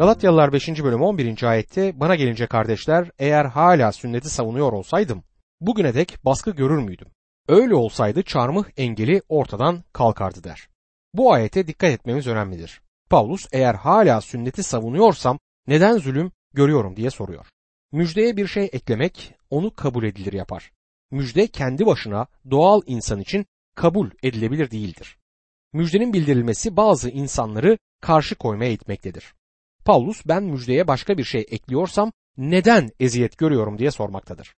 Galatyalılar 5. bölüm 11. ayette bana gelince kardeşler eğer hala sünneti savunuyor olsaydım bugüne dek baskı görür müydüm? Öyle olsaydı çarmıh engeli ortadan kalkardı der. Bu ayete dikkat etmemiz önemlidir. Paulus eğer hala sünneti savunuyorsam neden zulüm görüyorum diye soruyor. Müjdeye bir şey eklemek onu kabul edilir yapar. Müjde kendi başına doğal insan için kabul edilebilir değildir. Müjdenin bildirilmesi bazı insanları karşı koymaya itmektedir. Paulus ben müjdeye başka bir şey ekliyorsam neden eziyet görüyorum diye sormaktadır.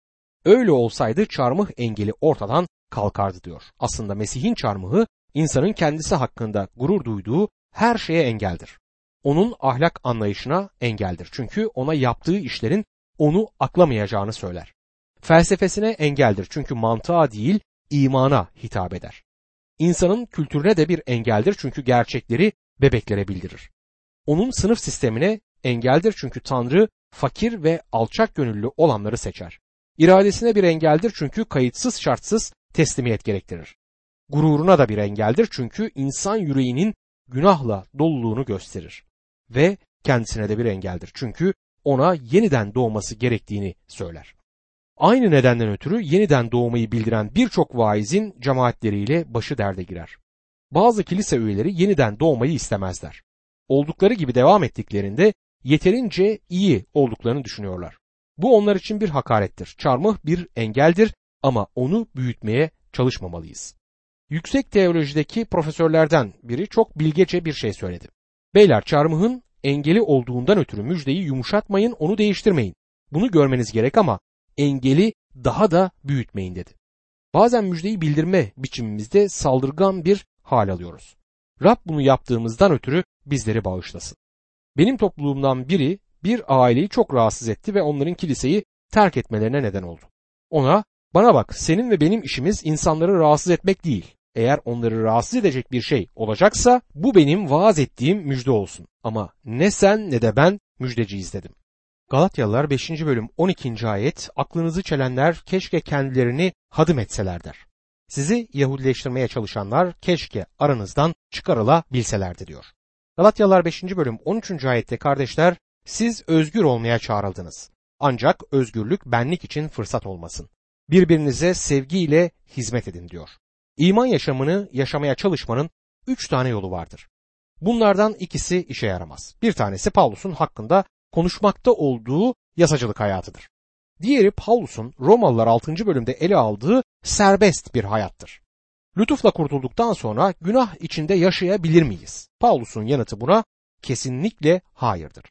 Öyle olsaydı çarmıh engeli ortadan kalkardı diyor. Aslında Mesih'in çarmıhı insanın kendisi hakkında gurur duyduğu her şeye engeldir. Onun ahlak anlayışına engeldir. Çünkü ona yaptığı işlerin onu aklamayacağını söyler. Felsefesine engeldir çünkü mantığa değil imana hitap eder. İnsanın kültürüne de bir engeldir çünkü gerçekleri bebeklere bildirir. Onun sınıf sistemine engeldir çünkü Tanrı fakir ve alçak gönüllü olanları seçer. İradesine bir engeldir çünkü kayıtsız şartsız teslimiyet gerektirir. Gururuna da bir engeldir çünkü insan yüreğinin günahla doluluğunu gösterir. Ve kendisine de bir engeldir çünkü ona yeniden doğması gerektiğini söyler. Aynı nedenden ötürü yeniden doğmayı bildiren birçok vaizin cemaatleriyle başı derde girer. Bazı kilise üyeleri yeniden doğmayı istemezler. Oldukları gibi devam ettiklerinde yeterince iyi olduklarını düşünüyorlar. Bu onlar için bir hakarettir. Çarmıh bir engeldir ama onu büyütmeye çalışmamalıyız. Yüksek teolojideki profesörlerden biri çok bilgece bir şey söyledi. Beyler çarmıhın engeli olduğundan ötürü müjdeyi yumuşatmayın, onu değiştirmeyin. Bunu görmeniz gerek ama engeli daha da büyütmeyin dedi. Bazen müjdeyi bildirme biçimimizde saldırgan bir hal alıyoruz. Rab bunu yaptığımızdan ötürü bizleri bağışlasın. Benim topluluğumdan biri bir aileyi çok rahatsız etti ve onların kiliseyi terk etmelerine neden oldu. Ona bana bak senin ve benim işimiz insanları rahatsız etmek değil. Eğer onları rahatsız edecek bir şey olacaksa bu benim vaaz ettiğim müjde olsun. Ama ne sen ne de ben müjdeciyiz dedim. Galatyalılar 5. bölüm 12. ayet aklınızı çelenler keşke kendilerini hadım etseler der. Sizi Yahudileştirmeye çalışanlar keşke aranızdan çıkarılabilselerdi diyor. Galatyalılar 5. bölüm 13. ayette kardeşler siz özgür olmaya çağrıldınız. Ancak özgürlük benlik için fırsat olmasın. Birbirinize sevgiyle hizmet edin diyor. İman yaşamını yaşamaya çalışmanın üç tane yolu vardır. Bunlardan ikisi işe yaramaz. Bir tanesi Paulus'un hakkında konuşmakta olduğu yasacılık hayatıdır. Diğeri Paulus'un Romalılar 6. bölümde ele aldığı serbest bir hayattır. Lütufla kurtulduktan sonra günah içinde yaşayabilir miyiz? Paulus'un yanıtı buna kesinlikle hayırdır.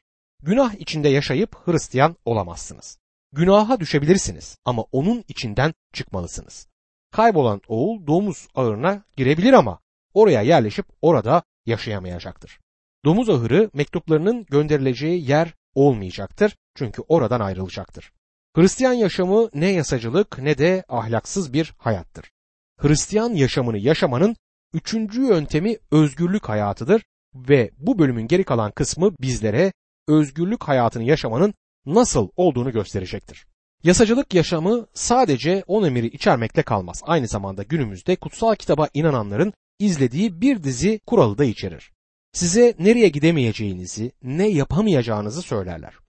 Günah içinde yaşayıp Hristiyan olamazsınız. Günaha düşebilirsiniz ama onun içinden çıkmalısınız. Kaybolan oğul domuz ağırına girebilir ama oraya yerleşip orada yaşayamayacaktır. Domuz ahırı mektuplarının gönderileceği yer olmayacaktır çünkü oradan ayrılacaktır. Hristiyan yaşamı ne yasacılık ne de ahlaksız bir hayattır. Hristiyan yaşamını yaşamanın üçüncü yöntemi özgürlük hayatıdır ve bu bölümün geri kalan kısmı bizlere özgürlük hayatını yaşamanın nasıl olduğunu gösterecektir. Yasacılık yaşamı sadece on emiri içermekle kalmaz. Aynı zamanda günümüzde kutsal kitaba inananların izlediği bir dizi kuralı da içerir. Size nereye gidemeyeceğinizi, ne yapamayacağınızı söylerler.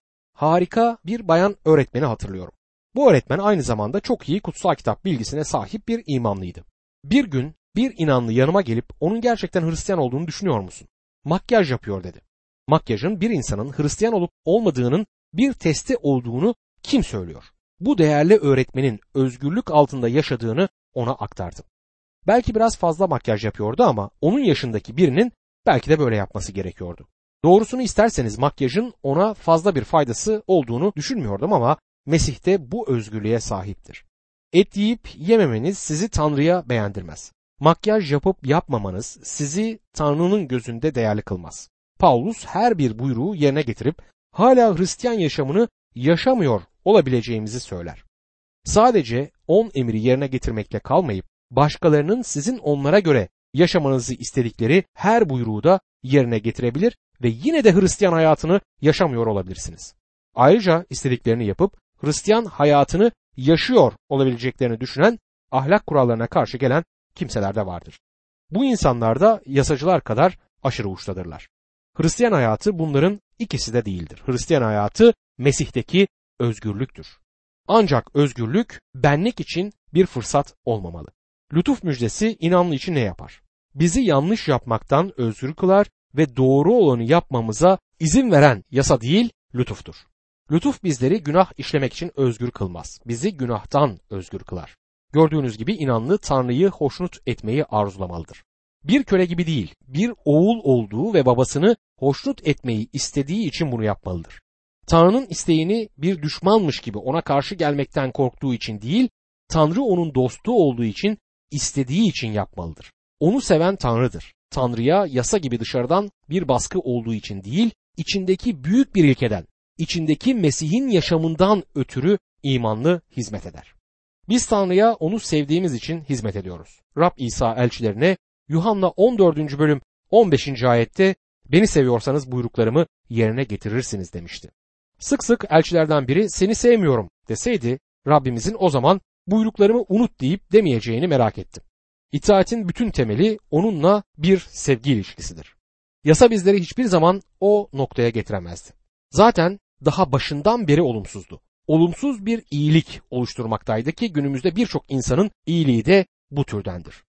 Harika bir bayan öğretmeni hatırlıyorum. Bu öğretmen aynı zamanda çok iyi kutsal kitap bilgisine sahip bir imamlıydı. Bir gün bir inanlı yanıma gelip onun gerçekten Hristiyan olduğunu düşünüyor musun? Makyaj yapıyor dedi. Makyajın bir insanın Hristiyan olup olmadığının bir testi olduğunu kim söylüyor? Bu değerli öğretmenin özgürlük altında yaşadığını ona aktardım. Belki biraz fazla makyaj yapıyordu ama onun yaşındaki birinin belki de böyle yapması gerekiyordu. Doğrusunu isterseniz makyajın ona fazla bir faydası olduğunu düşünmüyordum ama Mesih de bu özgürlüğe sahiptir. Et yiyip yememeniz sizi Tanrı'ya beğendirmez. Makyaj yapıp yapmamanız sizi Tanrı'nın gözünde değerli kılmaz. Paulus her bir buyruğu yerine getirip hala Hristiyan yaşamını yaşamıyor olabileceğimizi söyler. Sadece on emri yerine getirmekle kalmayıp başkalarının sizin onlara göre yaşamanızı istedikleri her buyruğu da yerine getirebilir ve yine de Hristiyan hayatını yaşamıyor olabilirsiniz. Ayrıca istediklerini yapıp Hristiyan hayatını yaşıyor olabileceklerini düşünen ahlak kurallarına karşı gelen kimseler de vardır. Bu insanlar da yasacılar kadar aşırı uçtadırlar. Hristiyan hayatı bunların İkisi de değildir. Hristiyan hayatı Mesih'teki özgürlüktür. Ancak özgürlük benlik için bir fırsat olmamalı. Lütuf müjdesi inanlı için ne yapar? Bizi yanlış yapmaktan özgür kılar ve doğru olanı yapmamıza izin veren yasa değil, lütuftur. Lütuf bizleri günah işlemek için özgür kılmaz. Bizi günahtan özgür kılar. Gördüğünüz gibi inanlı Tanrı'yı hoşnut etmeyi arzulamalıdır. Bir köle gibi değil, bir oğul olduğu ve babasını hoşnut etmeyi istediği için bunu yapmalıdır. Tanrı'nın isteğini bir düşmanmış gibi ona karşı gelmekten korktuğu için değil, Tanrı onun dostu olduğu için istediği için yapmalıdır. Onu seven Tanrı'dır. Tanrı'ya yasa gibi dışarıdan bir baskı olduğu için değil, içindeki büyük bir ilkeden, içindeki Mesih'in yaşamından ötürü imanlı hizmet eder. Biz Tanrı'ya onu sevdiğimiz için hizmet ediyoruz. Rab İsa elçilerine Yuhanna 14. bölüm 15. ayette beni seviyorsanız buyruklarımı yerine getirirsiniz demişti. Sık sık elçilerden biri seni sevmiyorum deseydi Rabbimizin o zaman buyruklarımı unut deyip demeyeceğini merak ettim. İtaatin bütün temeli onunla bir sevgi ilişkisidir. Yasa bizleri hiçbir zaman o noktaya getiremezdi. Zaten daha başından beri olumsuzdu. Olumsuz bir iyilik oluşturmaktaydı ki günümüzde birçok insanın iyiliği de bu türdendir.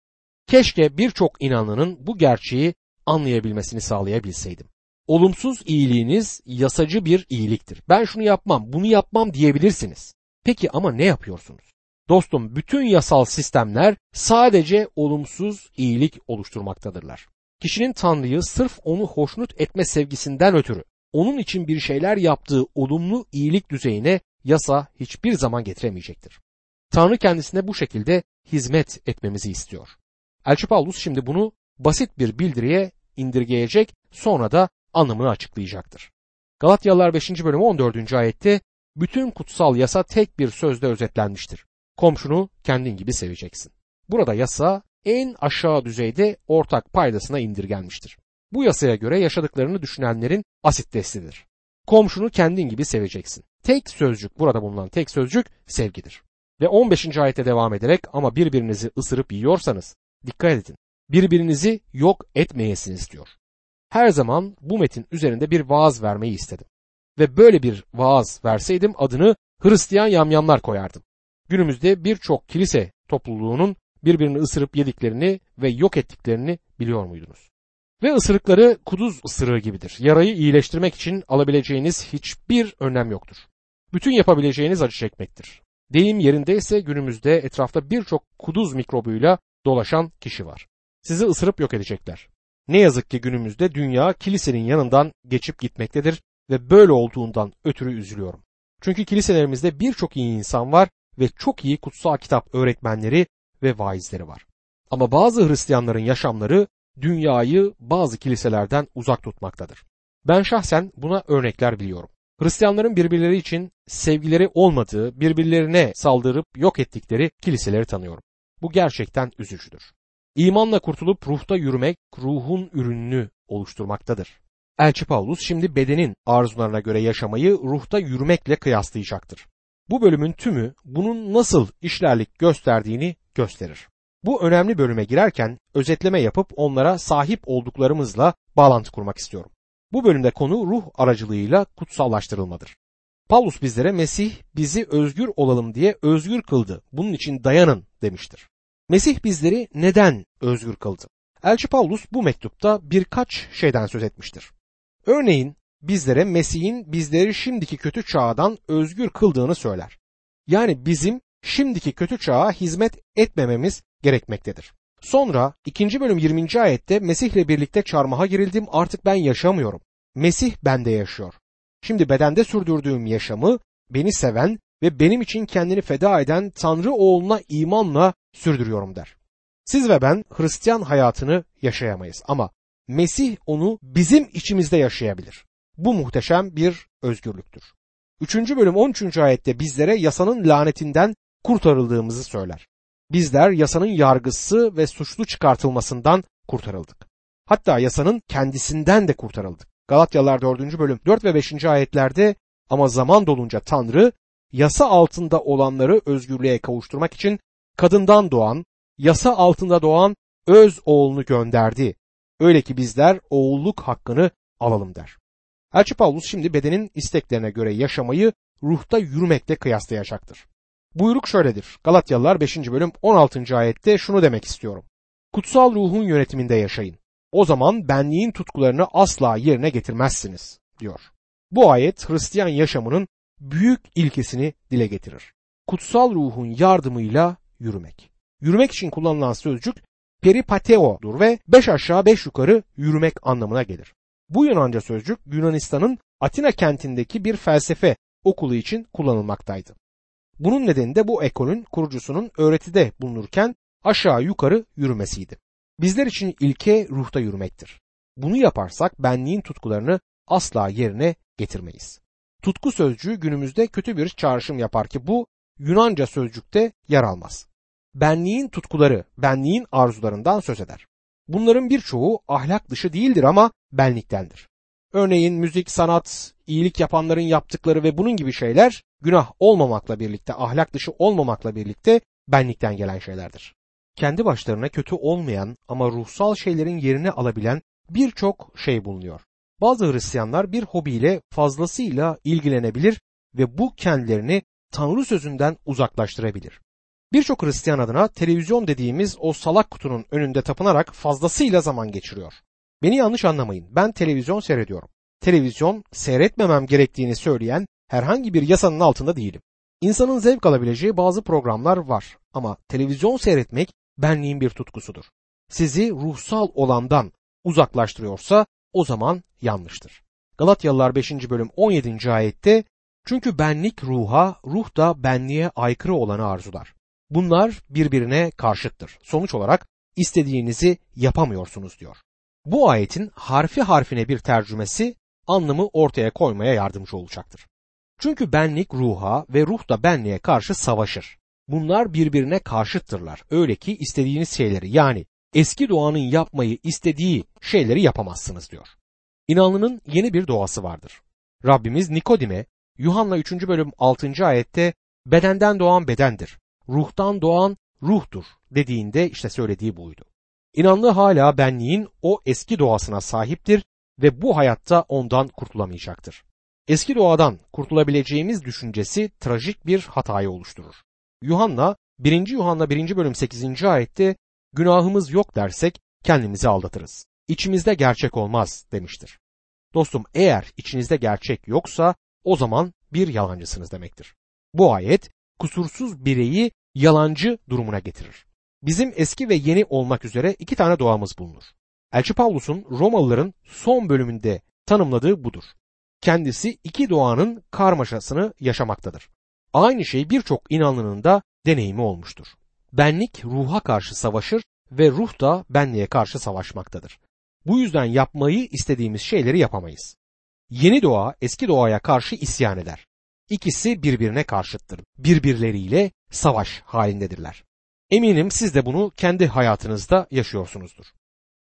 Keşke birçok inanlının bu gerçeği anlayabilmesini sağlayabilseydim. Olumsuz iyiliğiniz yasacı bir iyiliktir. Ben şunu yapmam, bunu yapmam diyebilirsiniz. Peki ama ne yapıyorsunuz? Dostum bütün yasal sistemler sadece olumsuz iyilik oluşturmaktadırlar. Kişinin Tanrı'yı sırf onu hoşnut etme sevgisinden ötürü onun için bir şeyler yaptığı olumlu iyilik düzeyine yasa hiçbir zaman getiremeyecektir. Tanrı kendisine bu şekilde hizmet etmemizi istiyor. Elçi Paulus şimdi bunu basit bir bildiriye indirgeyecek sonra da anlamını açıklayacaktır. Galatyalılar 5. bölüm 14. ayette bütün kutsal yasa tek bir sözde özetlenmiştir. Komşunu kendin gibi seveceksin. Burada yasa en aşağı düzeyde ortak paydasına indirgenmiştir. Bu yasaya göre yaşadıklarını düşünenlerin asit testidir. Komşunu kendin gibi seveceksin. Tek sözcük burada bulunan tek sözcük sevgidir. Ve 15. ayete devam ederek ama birbirinizi ısırıp yiyorsanız dikkat edin. Birbirinizi yok etmeyesiniz diyor. Her zaman bu metin üzerinde bir vaaz vermeyi istedim. Ve böyle bir vaaz verseydim adını Hristiyan yamyamlar koyardım. Günümüzde birçok kilise topluluğunun birbirini ısırıp yediklerini ve yok ettiklerini biliyor muydunuz? Ve ısırıkları kuduz ısırığı gibidir. Yarayı iyileştirmek için alabileceğiniz hiçbir önlem yoktur. Bütün yapabileceğiniz acı çekmektir. Deyim yerindeyse günümüzde etrafta birçok kuduz mikrobuyla dolaşan kişi var. Sizi ısırıp yok edecekler. Ne yazık ki günümüzde dünya kilisenin yanından geçip gitmektedir ve böyle olduğundan ötürü üzülüyorum. Çünkü kiliselerimizde birçok iyi insan var ve çok iyi kutsal kitap öğretmenleri ve vaizleri var. Ama bazı Hristiyanların yaşamları dünyayı bazı kiliselerden uzak tutmaktadır. Ben şahsen buna örnekler biliyorum. Hristiyanların birbirleri için sevgileri olmadığı, birbirlerine saldırıp yok ettikleri kiliseleri tanıyorum. Bu gerçekten üzücüdür. İmanla kurtulup ruhta yürümek ruhun ürününü oluşturmaktadır. Elçi Paulus şimdi bedenin arzularına göre yaşamayı ruhta yürümekle kıyaslayacaktır. Bu bölümün tümü bunun nasıl işlerlik gösterdiğini gösterir. Bu önemli bölüme girerken özetleme yapıp onlara sahip olduklarımızla bağlantı kurmak istiyorum. Bu bölümde konu ruh aracılığıyla kutsallaştırılmadır. Paulus bizlere Mesih bizi özgür olalım diye özgür kıldı. Bunun için dayanın demiştir. Mesih bizleri neden özgür kıldı? Elçi Paulus bu mektupta birkaç şeyden söz etmiştir. Örneğin bizlere Mesih'in bizleri şimdiki kötü çağdan özgür kıldığını söyler. Yani bizim şimdiki kötü çağa hizmet etmememiz gerekmektedir. Sonra 2. bölüm 20. ayette Mesih'le birlikte çarmıha girildim artık ben yaşamıyorum. Mesih bende yaşıyor. Şimdi bedende sürdürdüğüm yaşamı beni seven ve benim için kendini feda eden Tanrı oğluna imanla sürdürüyorum der. Siz ve ben Hristiyan hayatını yaşayamayız ama Mesih onu bizim içimizde yaşayabilir. Bu muhteşem bir özgürlüktür. 3. bölüm 13. ayette bizlere yasanın lanetinden kurtarıldığımızı söyler. Bizler yasanın yargısı ve suçlu çıkartılmasından kurtarıldık. Hatta yasanın kendisinden de kurtarıldık. Galatyalılar 4. bölüm 4 ve 5. ayetlerde ama zaman dolunca Tanrı yasa altında olanları özgürlüğe kavuşturmak için kadından doğan, yasa altında doğan öz oğlunu gönderdi. Öyle ki bizler oğulluk hakkını alalım der. Elçi Paulus şimdi bedenin isteklerine göre yaşamayı ruhta yürümekle kıyaslayacaktır. Buyruk şöyledir. Galatyalılar 5. bölüm 16. ayette şunu demek istiyorum. Kutsal ruhun yönetiminde yaşayın. O zaman benliğin tutkularını asla yerine getirmezsiniz diyor. Bu ayet Hristiyan yaşamının büyük ilkesini dile getirir. Kutsal ruhun yardımıyla yürümek. Yürümek için kullanılan sözcük peripateo'dur ve beş aşağı beş yukarı yürümek anlamına gelir. Bu Yunanca sözcük Yunanistan'ın Atina kentindeki bir felsefe okulu için kullanılmaktaydı. Bunun nedeni de bu ekolün kurucusunun öğretide bulunurken aşağı yukarı yürümesiydi. Bizler için ilke ruhta yürümektir. Bunu yaparsak benliğin tutkularını asla yerine getirmeyiz. Tutku sözcüğü günümüzde kötü bir çağrışım yapar ki bu Yunanca sözcükte yer almaz. Benliğin tutkuları, benliğin arzularından söz eder. Bunların birçoğu ahlak dışı değildir ama benliktendir. Örneğin müzik, sanat, iyilik yapanların yaptıkları ve bunun gibi şeyler günah olmamakla birlikte, ahlak dışı olmamakla birlikte benlikten gelen şeylerdir. Kendi başlarına kötü olmayan ama ruhsal şeylerin yerini alabilen birçok şey bulunuyor. Bazı Hristiyanlar bir hobiyle fazlasıyla ilgilenebilir ve bu kendilerini Tanrı sözünden uzaklaştırabilir. Birçok Hristiyan adına televizyon dediğimiz o salak kutunun önünde tapınarak fazlasıyla zaman geçiriyor. Beni yanlış anlamayın. Ben televizyon seyrediyorum. Televizyon seyretmemem gerektiğini söyleyen herhangi bir yasanın altında değilim. İnsanın zevk alabileceği bazı programlar var ama televizyon seyretmek benliğin bir tutkusudur. Sizi ruhsal olandan uzaklaştırıyorsa o zaman yanlıştır. Galatyalılar 5. bölüm 17. ayette çünkü benlik ruha, ruh da benliğe aykırı olanı arzular. Bunlar birbirine karşıttır. Sonuç olarak istediğinizi yapamıyorsunuz diyor. Bu ayetin harfi harfine bir tercümesi anlamı ortaya koymaya yardımcı olacaktır. Çünkü benlik ruha ve ruh da benliğe karşı savaşır. Bunlar birbirine karşıttırlar. Öyle ki istediğiniz şeyleri yani eski doğanın yapmayı istediği şeyleri yapamazsınız diyor. İnanlının yeni bir doğası vardır. Rabbimiz Nikodim'e Yuhanna 3. bölüm 6. ayette bedenden doğan bedendir, ruhtan doğan ruhtur dediğinde işte söylediği buydu. İnanlı hala benliğin o eski doğasına sahiptir ve bu hayatta ondan kurtulamayacaktır. Eski doğadan kurtulabileceğimiz düşüncesi trajik bir hatayı oluşturur. Yuhanna 1. Yuhanna 1. bölüm 8. ayette günahımız yok dersek kendimizi aldatırız. İçimizde gerçek olmaz demiştir. Dostum eğer içinizde gerçek yoksa o zaman bir yalancısınız demektir. Bu ayet kusursuz bireyi yalancı durumuna getirir. Bizim eski ve yeni olmak üzere iki tane doğamız bulunur. Elçi Pavlus'un Romalıların son bölümünde tanımladığı budur. Kendisi iki doğanın karmaşasını yaşamaktadır. Aynı şey birçok inanlının da deneyimi olmuştur. Benlik ruha karşı savaşır ve ruh da benliğe karşı savaşmaktadır. Bu yüzden yapmayı istediğimiz şeyleri yapamayız. Yeni doğa eski doğaya karşı isyan eder. İkisi birbirine karşıttır. Birbirleriyle savaş halindedirler. Eminim siz de bunu kendi hayatınızda yaşıyorsunuzdur.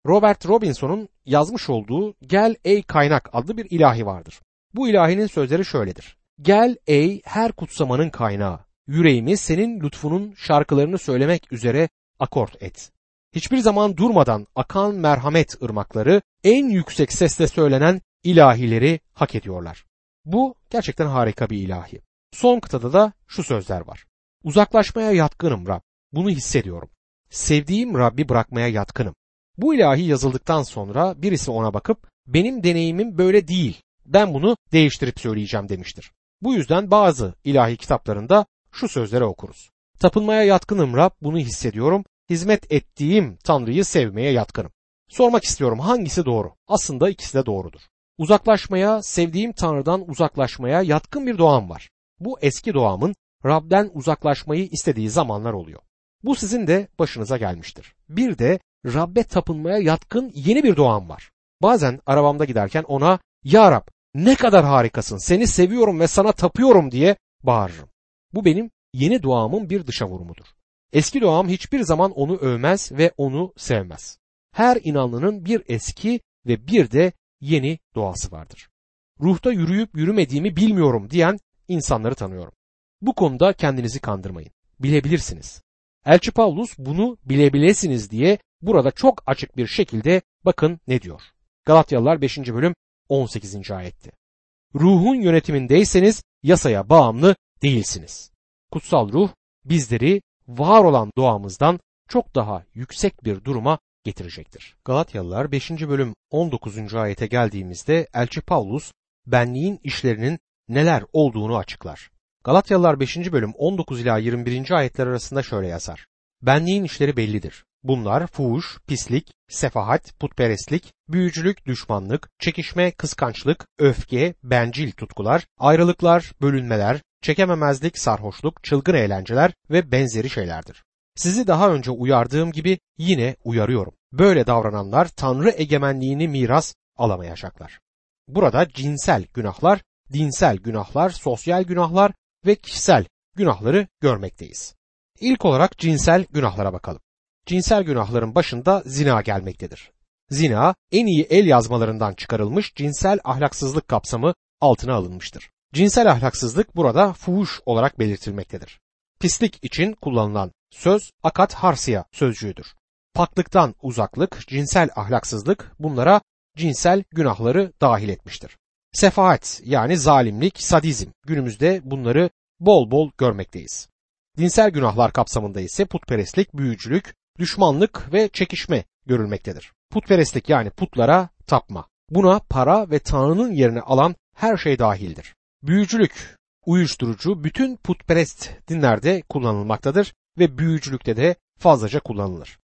Robert Robinson'un yazmış olduğu Gel Ey Kaynak adlı bir ilahi vardır. Bu ilahinin sözleri şöyledir. Gel ey her kutsamanın kaynağı, yüreğimi senin lütfunun şarkılarını söylemek üzere akort et. Hiçbir zaman durmadan akan merhamet ırmakları en yüksek sesle söylenen ilahileri hak ediyorlar. Bu gerçekten harika bir ilahi. Son kıtada da şu sözler var. Uzaklaşmaya yatkınım Rab. Bunu hissediyorum. Sevdiğim Rabbi bırakmaya yatkınım. Bu ilahi yazıldıktan sonra birisi ona bakıp benim deneyimim böyle değil. Ben bunu değiştirip söyleyeceğim demiştir. Bu yüzden bazı ilahi kitaplarında şu sözleri okuruz. Tapınmaya yatkınım Rab bunu hissediyorum. Hizmet ettiğim Tanrı'yı sevmeye yatkınım. Sormak istiyorum hangisi doğru? Aslında ikisi de doğrudur. Uzaklaşmaya, sevdiğim Tanrı'dan uzaklaşmaya yatkın bir doğam var. Bu eski doğamın Rab'den uzaklaşmayı istediği zamanlar oluyor. Bu sizin de başınıza gelmiştir. Bir de Rab'be tapınmaya yatkın yeni bir doğam var. Bazen arabamda giderken ona Ya Rab ne kadar harikasın seni seviyorum ve sana tapıyorum diye bağırırım. Bu benim yeni doğamın bir dışa vurumudur. Eski doğam hiçbir zaman onu övmez ve onu sevmez. Her inanlının bir eski ve bir de yeni doğası vardır. Ruhta yürüyüp yürümediğimi bilmiyorum diyen insanları tanıyorum. Bu konuda kendinizi kandırmayın. Bilebilirsiniz. Elçi Pavlus bunu bilebilesiniz diye burada çok açık bir şekilde bakın ne diyor. Galatyalılar 5. bölüm 18. ayetti. ruhun yönetimindeyseniz yasaya bağımlı değilsiniz. Kutsal ruh bizleri var olan doğamızdan çok daha yüksek bir duruma getirecektir. Galatyalılar 5. bölüm 19. ayete geldiğimizde Elçi Paulus benliğin işlerinin neler olduğunu açıklar. Galatyalılar 5. bölüm 19 ila 21. ayetler arasında şöyle yazar. Benliğin işleri bellidir. Bunlar fuhuş, pislik, sefahat, putperestlik, büyücülük, düşmanlık, çekişme, kıskançlık, öfke, bencil tutkular, ayrılıklar, bölünmeler, çekememezlik, sarhoşluk, çılgın eğlenceler ve benzeri şeylerdir. Sizi daha önce uyardığım gibi yine uyarıyorum. Böyle davrananlar Tanrı egemenliğini miras alamayacaklar. Burada cinsel günahlar, dinsel günahlar, sosyal günahlar ve kişisel günahları görmekteyiz. İlk olarak cinsel günahlara bakalım. Cinsel günahların başında zina gelmektedir. Zina en iyi el yazmalarından çıkarılmış cinsel ahlaksızlık kapsamı altına alınmıştır. Cinsel ahlaksızlık burada fuhuş olarak belirtilmektedir. Pislik için kullanılan söz akat harsiya sözcüğüdür. Paklıktan uzaklık, cinsel ahlaksızlık bunlara cinsel günahları dahil etmiştir. Sefahat yani zalimlik, sadizm günümüzde bunları bol bol görmekteyiz. Dinsel günahlar kapsamında ise putperestlik, büyücülük, düşmanlık ve çekişme görülmektedir. Putperestlik yani putlara tapma. Buna para ve Tanrı'nın yerini alan her şey dahildir. Büyücülük, uyuşturucu bütün putperest dinlerde kullanılmaktadır ve büyücülükte de fazlaca kullanılır.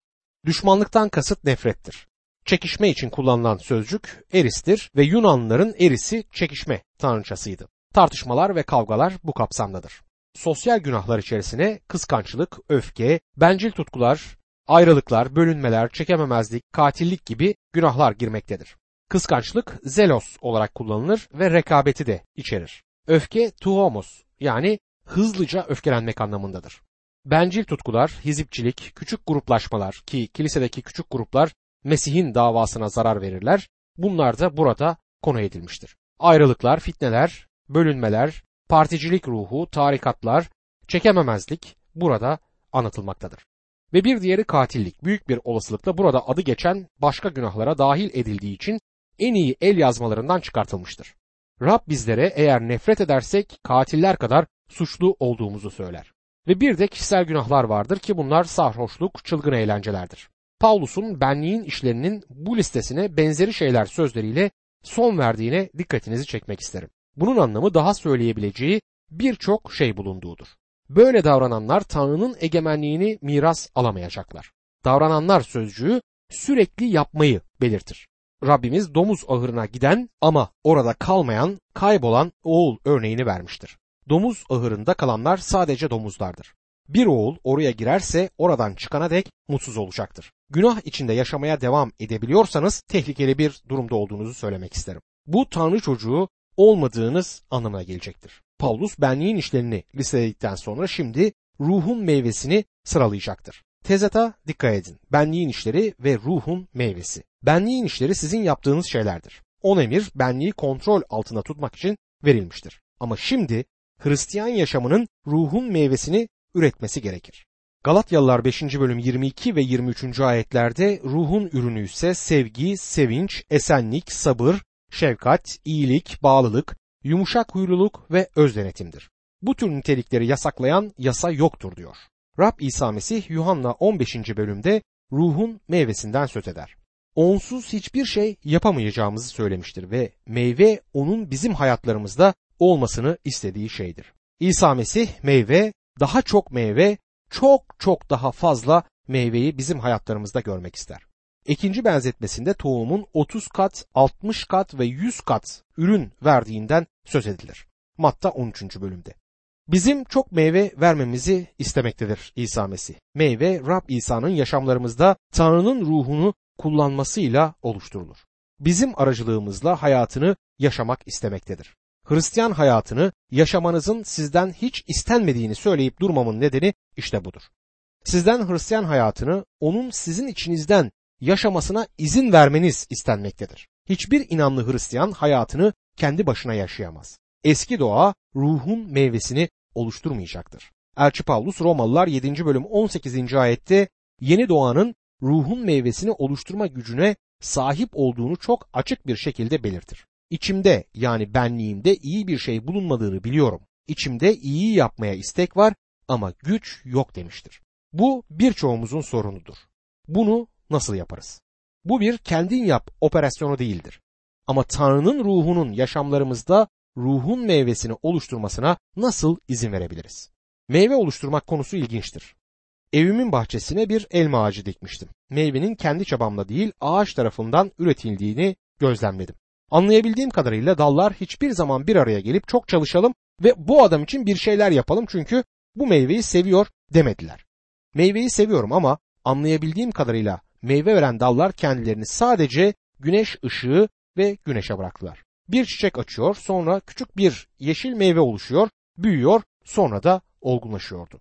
Düşmanlıktan kasıt nefrettir. Çekişme için kullanılan sözcük eristir ve Yunanlıların erisi çekişme tanrıçasıydı. Tartışmalar ve kavgalar bu kapsamdadır. Sosyal günahlar içerisine kıskançlık, öfke, bencil tutkular, ayrılıklar, bölünmeler, çekememezlik, katillik gibi günahlar girmektedir. Kıskançlık zelos olarak kullanılır ve rekabeti de içerir. Öfke tuhomos yani hızlıca öfkelenmek anlamındadır. Bencil tutkular, hizipçilik, küçük gruplaşmalar ki kilisedeki küçük gruplar Mesih'in davasına zarar verirler. Bunlar da burada konu edilmiştir. Ayrılıklar, fitneler, bölünmeler, particilik ruhu, tarikatlar, çekememezlik burada anlatılmaktadır. Ve bir diğeri katillik. Büyük bir olasılıkla burada adı geçen başka günahlara dahil edildiği için en iyi el yazmalarından çıkartılmıştır. Rab bizlere eğer nefret edersek katiller kadar suçlu olduğumuzu söyler. Ve bir de kişisel günahlar vardır ki bunlar sarhoşluk, çılgın eğlencelerdir. Paulus'un benliğin işlerinin bu listesine benzeri şeyler sözleriyle son verdiğine dikkatinizi çekmek isterim. Bunun anlamı daha söyleyebileceği birçok şey bulunduğudur. Böyle davrananlar Tanrı'nın egemenliğini miras alamayacaklar. Davrananlar sözcüğü sürekli yapmayı belirtir. Rabbimiz domuz ahırına giden ama orada kalmayan, kaybolan oğul örneğini vermiştir. Domuz ahırında kalanlar sadece domuzlardır. Bir oğul oraya girerse oradan çıkana dek mutsuz olacaktır. Günah içinde yaşamaya devam edebiliyorsanız tehlikeli bir durumda olduğunuzu söylemek isterim. Bu Tanrı çocuğu olmadığınız anlamına gelecektir. Paulus benliğin işlerini listeledikten sonra şimdi ruhun meyvesini sıralayacaktır. Tezata dikkat edin. Benliğin işleri ve ruhun meyvesi. Benliğin işleri sizin yaptığınız şeylerdir. On emir benliği kontrol altında tutmak için verilmiştir. Ama şimdi Hristiyan yaşamının ruhun meyvesini üretmesi gerekir. Galatyalılar 5. bölüm 22 ve 23. ayetlerde ruhun ürünü ise sevgi, sevinç, esenlik, sabır, şefkat, iyilik, bağlılık, yumuşak huyluluk ve öz denetimdir. Bu tür nitelikleri yasaklayan yasa yoktur diyor. Rab İsa Mesih Yuhanna 15. bölümde ruhun meyvesinden söz eder. Onsuz hiçbir şey yapamayacağımızı söylemiştir ve meyve onun bizim hayatlarımızda olmasını istediği şeydir. İsa Mesih meyve, daha çok meyve, çok çok daha fazla meyveyi bizim hayatlarımızda görmek ister. İkinci benzetmesinde tohumun 30 kat, 60 kat ve 100 kat ürün verdiğinden söz edilir. Matta 13. bölümde. Bizim çok meyve vermemizi istemektedir İsa Mesih. Meyve Rab İsa'nın yaşamlarımızda Tanrı'nın ruhunu kullanmasıyla oluşturulur. Bizim aracılığımızla hayatını yaşamak istemektedir. Hristiyan hayatını yaşamanızın sizden hiç istenmediğini söyleyip durmamın nedeni işte budur. Sizden Hristiyan hayatını onun sizin içinizden yaşamasına izin vermeniz istenmektedir. Hiçbir inanlı Hristiyan hayatını kendi başına yaşayamaz. Eski doğa ruhun meyvesini oluşturmayacaktır. Elçi Paulus Romalılar 7. bölüm 18. ayette yeni doğanın ruhun meyvesini oluşturma gücüne sahip olduğunu çok açık bir şekilde belirtir. İçimde yani benliğimde iyi bir şey bulunmadığını biliyorum. İçimde iyi yapmaya istek var ama güç yok demiştir. Bu birçoğumuzun sorunudur. Bunu nasıl yaparız? Bu bir kendin yap operasyonu değildir. Ama Tanrı'nın ruhunun yaşamlarımızda ruhun meyvesini oluşturmasına nasıl izin verebiliriz? Meyve oluşturmak konusu ilginçtir. Evimin bahçesine bir elma ağacı dikmiştim. Meyvenin kendi çabamla değil ağaç tarafından üretildiğini gözlemledim. Anlayabildiğim kadarıyla dallar hiçbir zaman bir araya gelip çok çalışalım ve bu adam için bir şeyler yapalım çünkü bu meyveyi seviyor demediler. Meyveyi seviyorum ama anlayabildiğim kadarıyla meyve veren dallar kendilerini sadece güneş ışığı ve güneşe bıraktılar. Bir çiçek açıyor, sonra küçük bir yeşil meyve oluşuyor, büyüyor, sonra da olgunlaşıyordu.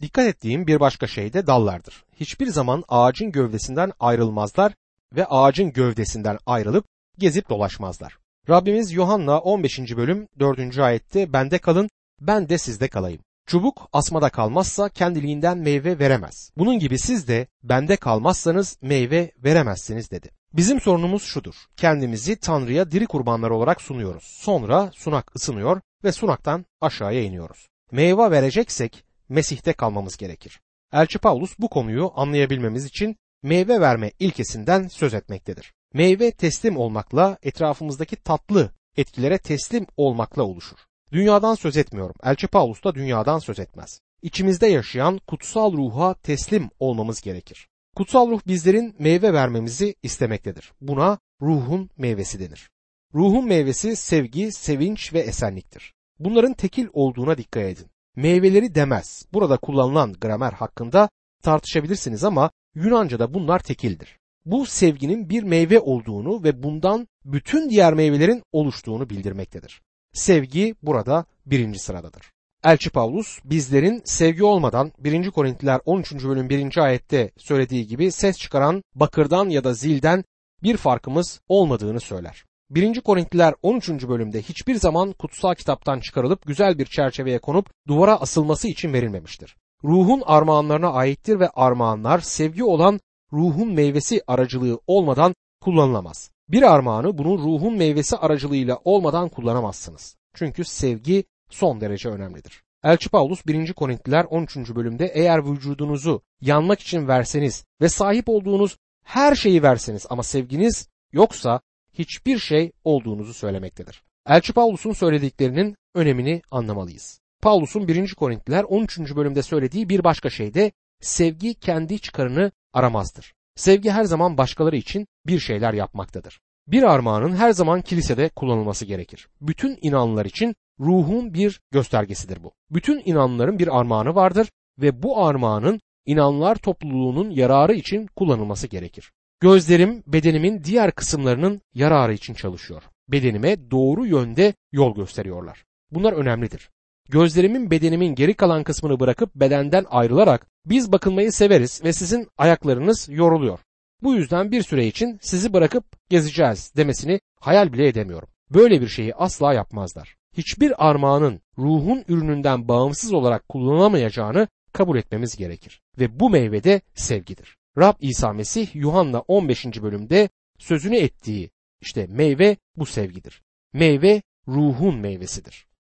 Dikkat ettiğim bir başka şey de dallardır. Hiçbir zaman ağacın gövdesinden ayrılmazlar ve ağacın gövdesinden ayrılıp gezip dolaşmazlar. Rabbimiz Yuhanna 15. bölüm 4. ayette bende kalın ben de sizde kalayım. Çubuk asmada kalmazsa kendiliğinden meyve veremez. Bunun gibi siz de bende kalmazsanız meyve veremezsiniz dedi. Bizim sorunumuz şudur. Kendimizi Tanrı'ya diri kurbanlar olarak sunuyoruz. Sonra sunak ısınıyor ve sunaktan aşağıya iniyoruz. Meyve vereceksek Mesih'te kalmamız gerekir. Elçi Paulus bu konuyu anlayabilmemiz için meyve verme ilkesinden söz etmektedir. Meyve teslim olmakla etrafımızdaki tatlı etkilere teslim olmakla oluşur. Dünyadan söz etmiyorum. Elçi Paulus da dünyadan söz etmez. İçimizde yaşayan kutsal ruha teslim olmamız gerekir. Kutsal ruh bizlerin meyve vermemizi istemektedir. Buna ruhun meyvesi denir. Ruhun meyvesi sevgi, sevinç ve esenliktir. Bunların tekil olduğuna dikkat edin. Meyveleri demez. Burada kullanılan gramer hakkında tartışabilirsiniz ama Yunanca'da bunlar tekildir. Bu sevginin bir meyve olduğunu ve bundan bütün diğer meyvelerin oluştuğunu bildirmektedir. Sevgi burada birinci sıradadır. Elçi Pavlus bizlerin sevgi olmadan 1. Korintliler 13. bölüm 1. ayette söylediği gibi ses çıkaran bakırdan ya da zilden bir farkımız olmadığını söyler. 1. Korintliler 13. bölümde hiçbir zaman kutsal kitaptan çıkarılıp güzel bir çerçeveye konup duvara asılması için verilmemiştir. Ruhun armağanlarına aittir ve armağanlar sevgi olan ruhun meyvesi aracılığı olmadan kullanılamaz. Bir armağanı bunu ruhun meyvesi aracılığıyla olmadan kullanamazsınız. Çünkü sevgi son derece önemlidir. Elçi Paulus 1. Korintliler 13. bölümde eğer vücudunuzu yanmak için verseniz ve sahip olduğunuz her şeyi verseniz ama sevginiz yoksa hiçbir şey olduğunuzu söylemektedir. Elçi Paulus'un söylediklerinin önemini anlamalıyız. Paulus'un 1. Korintliler 13. bölümde söylediği bir başka şey de sevgi kendi çıkarını aramazdır. Sevgi her zaman başkaları için bir şeyler yapmaktadır. Bir armağanın her zaman kilisede kullanılması gerekir. Bütün inanlılar için ruhun bir göstergesidir bu. Bütün inanlıların bir armağanı vardır ve bu armağanın inanlar topluluğunun yararı için kullanılması gerekir. Gözlerim bedenimin diğer kısımlarının yararı için çalışıyor. Bedenime doğru yönde yol gösteriyorlar. Bunlar önemlidir. Gözlerimin bedenimin geri kalan kısmını bırakıp bedenden ayrılarak biz bakılmayı severiz ve sizin ayaklarınız yoruluyor. Bu yüzden bir süre için sizi bırakıp gezeceğiz demesini hayal bile edemiyorum. Böyle bir şeyi asla yapmazlar. Hiçbir armağanın ruhun ürününden bağımsız olarak kullanılamayacağını kabul etmemiz gerekir. Ve bu meyve de sevgidir. Rab İsa Mesih Yuhanna 15. bölümde sözünü ettiği işte meyve bu sevgidir. Meyve ruhun meyvesidir.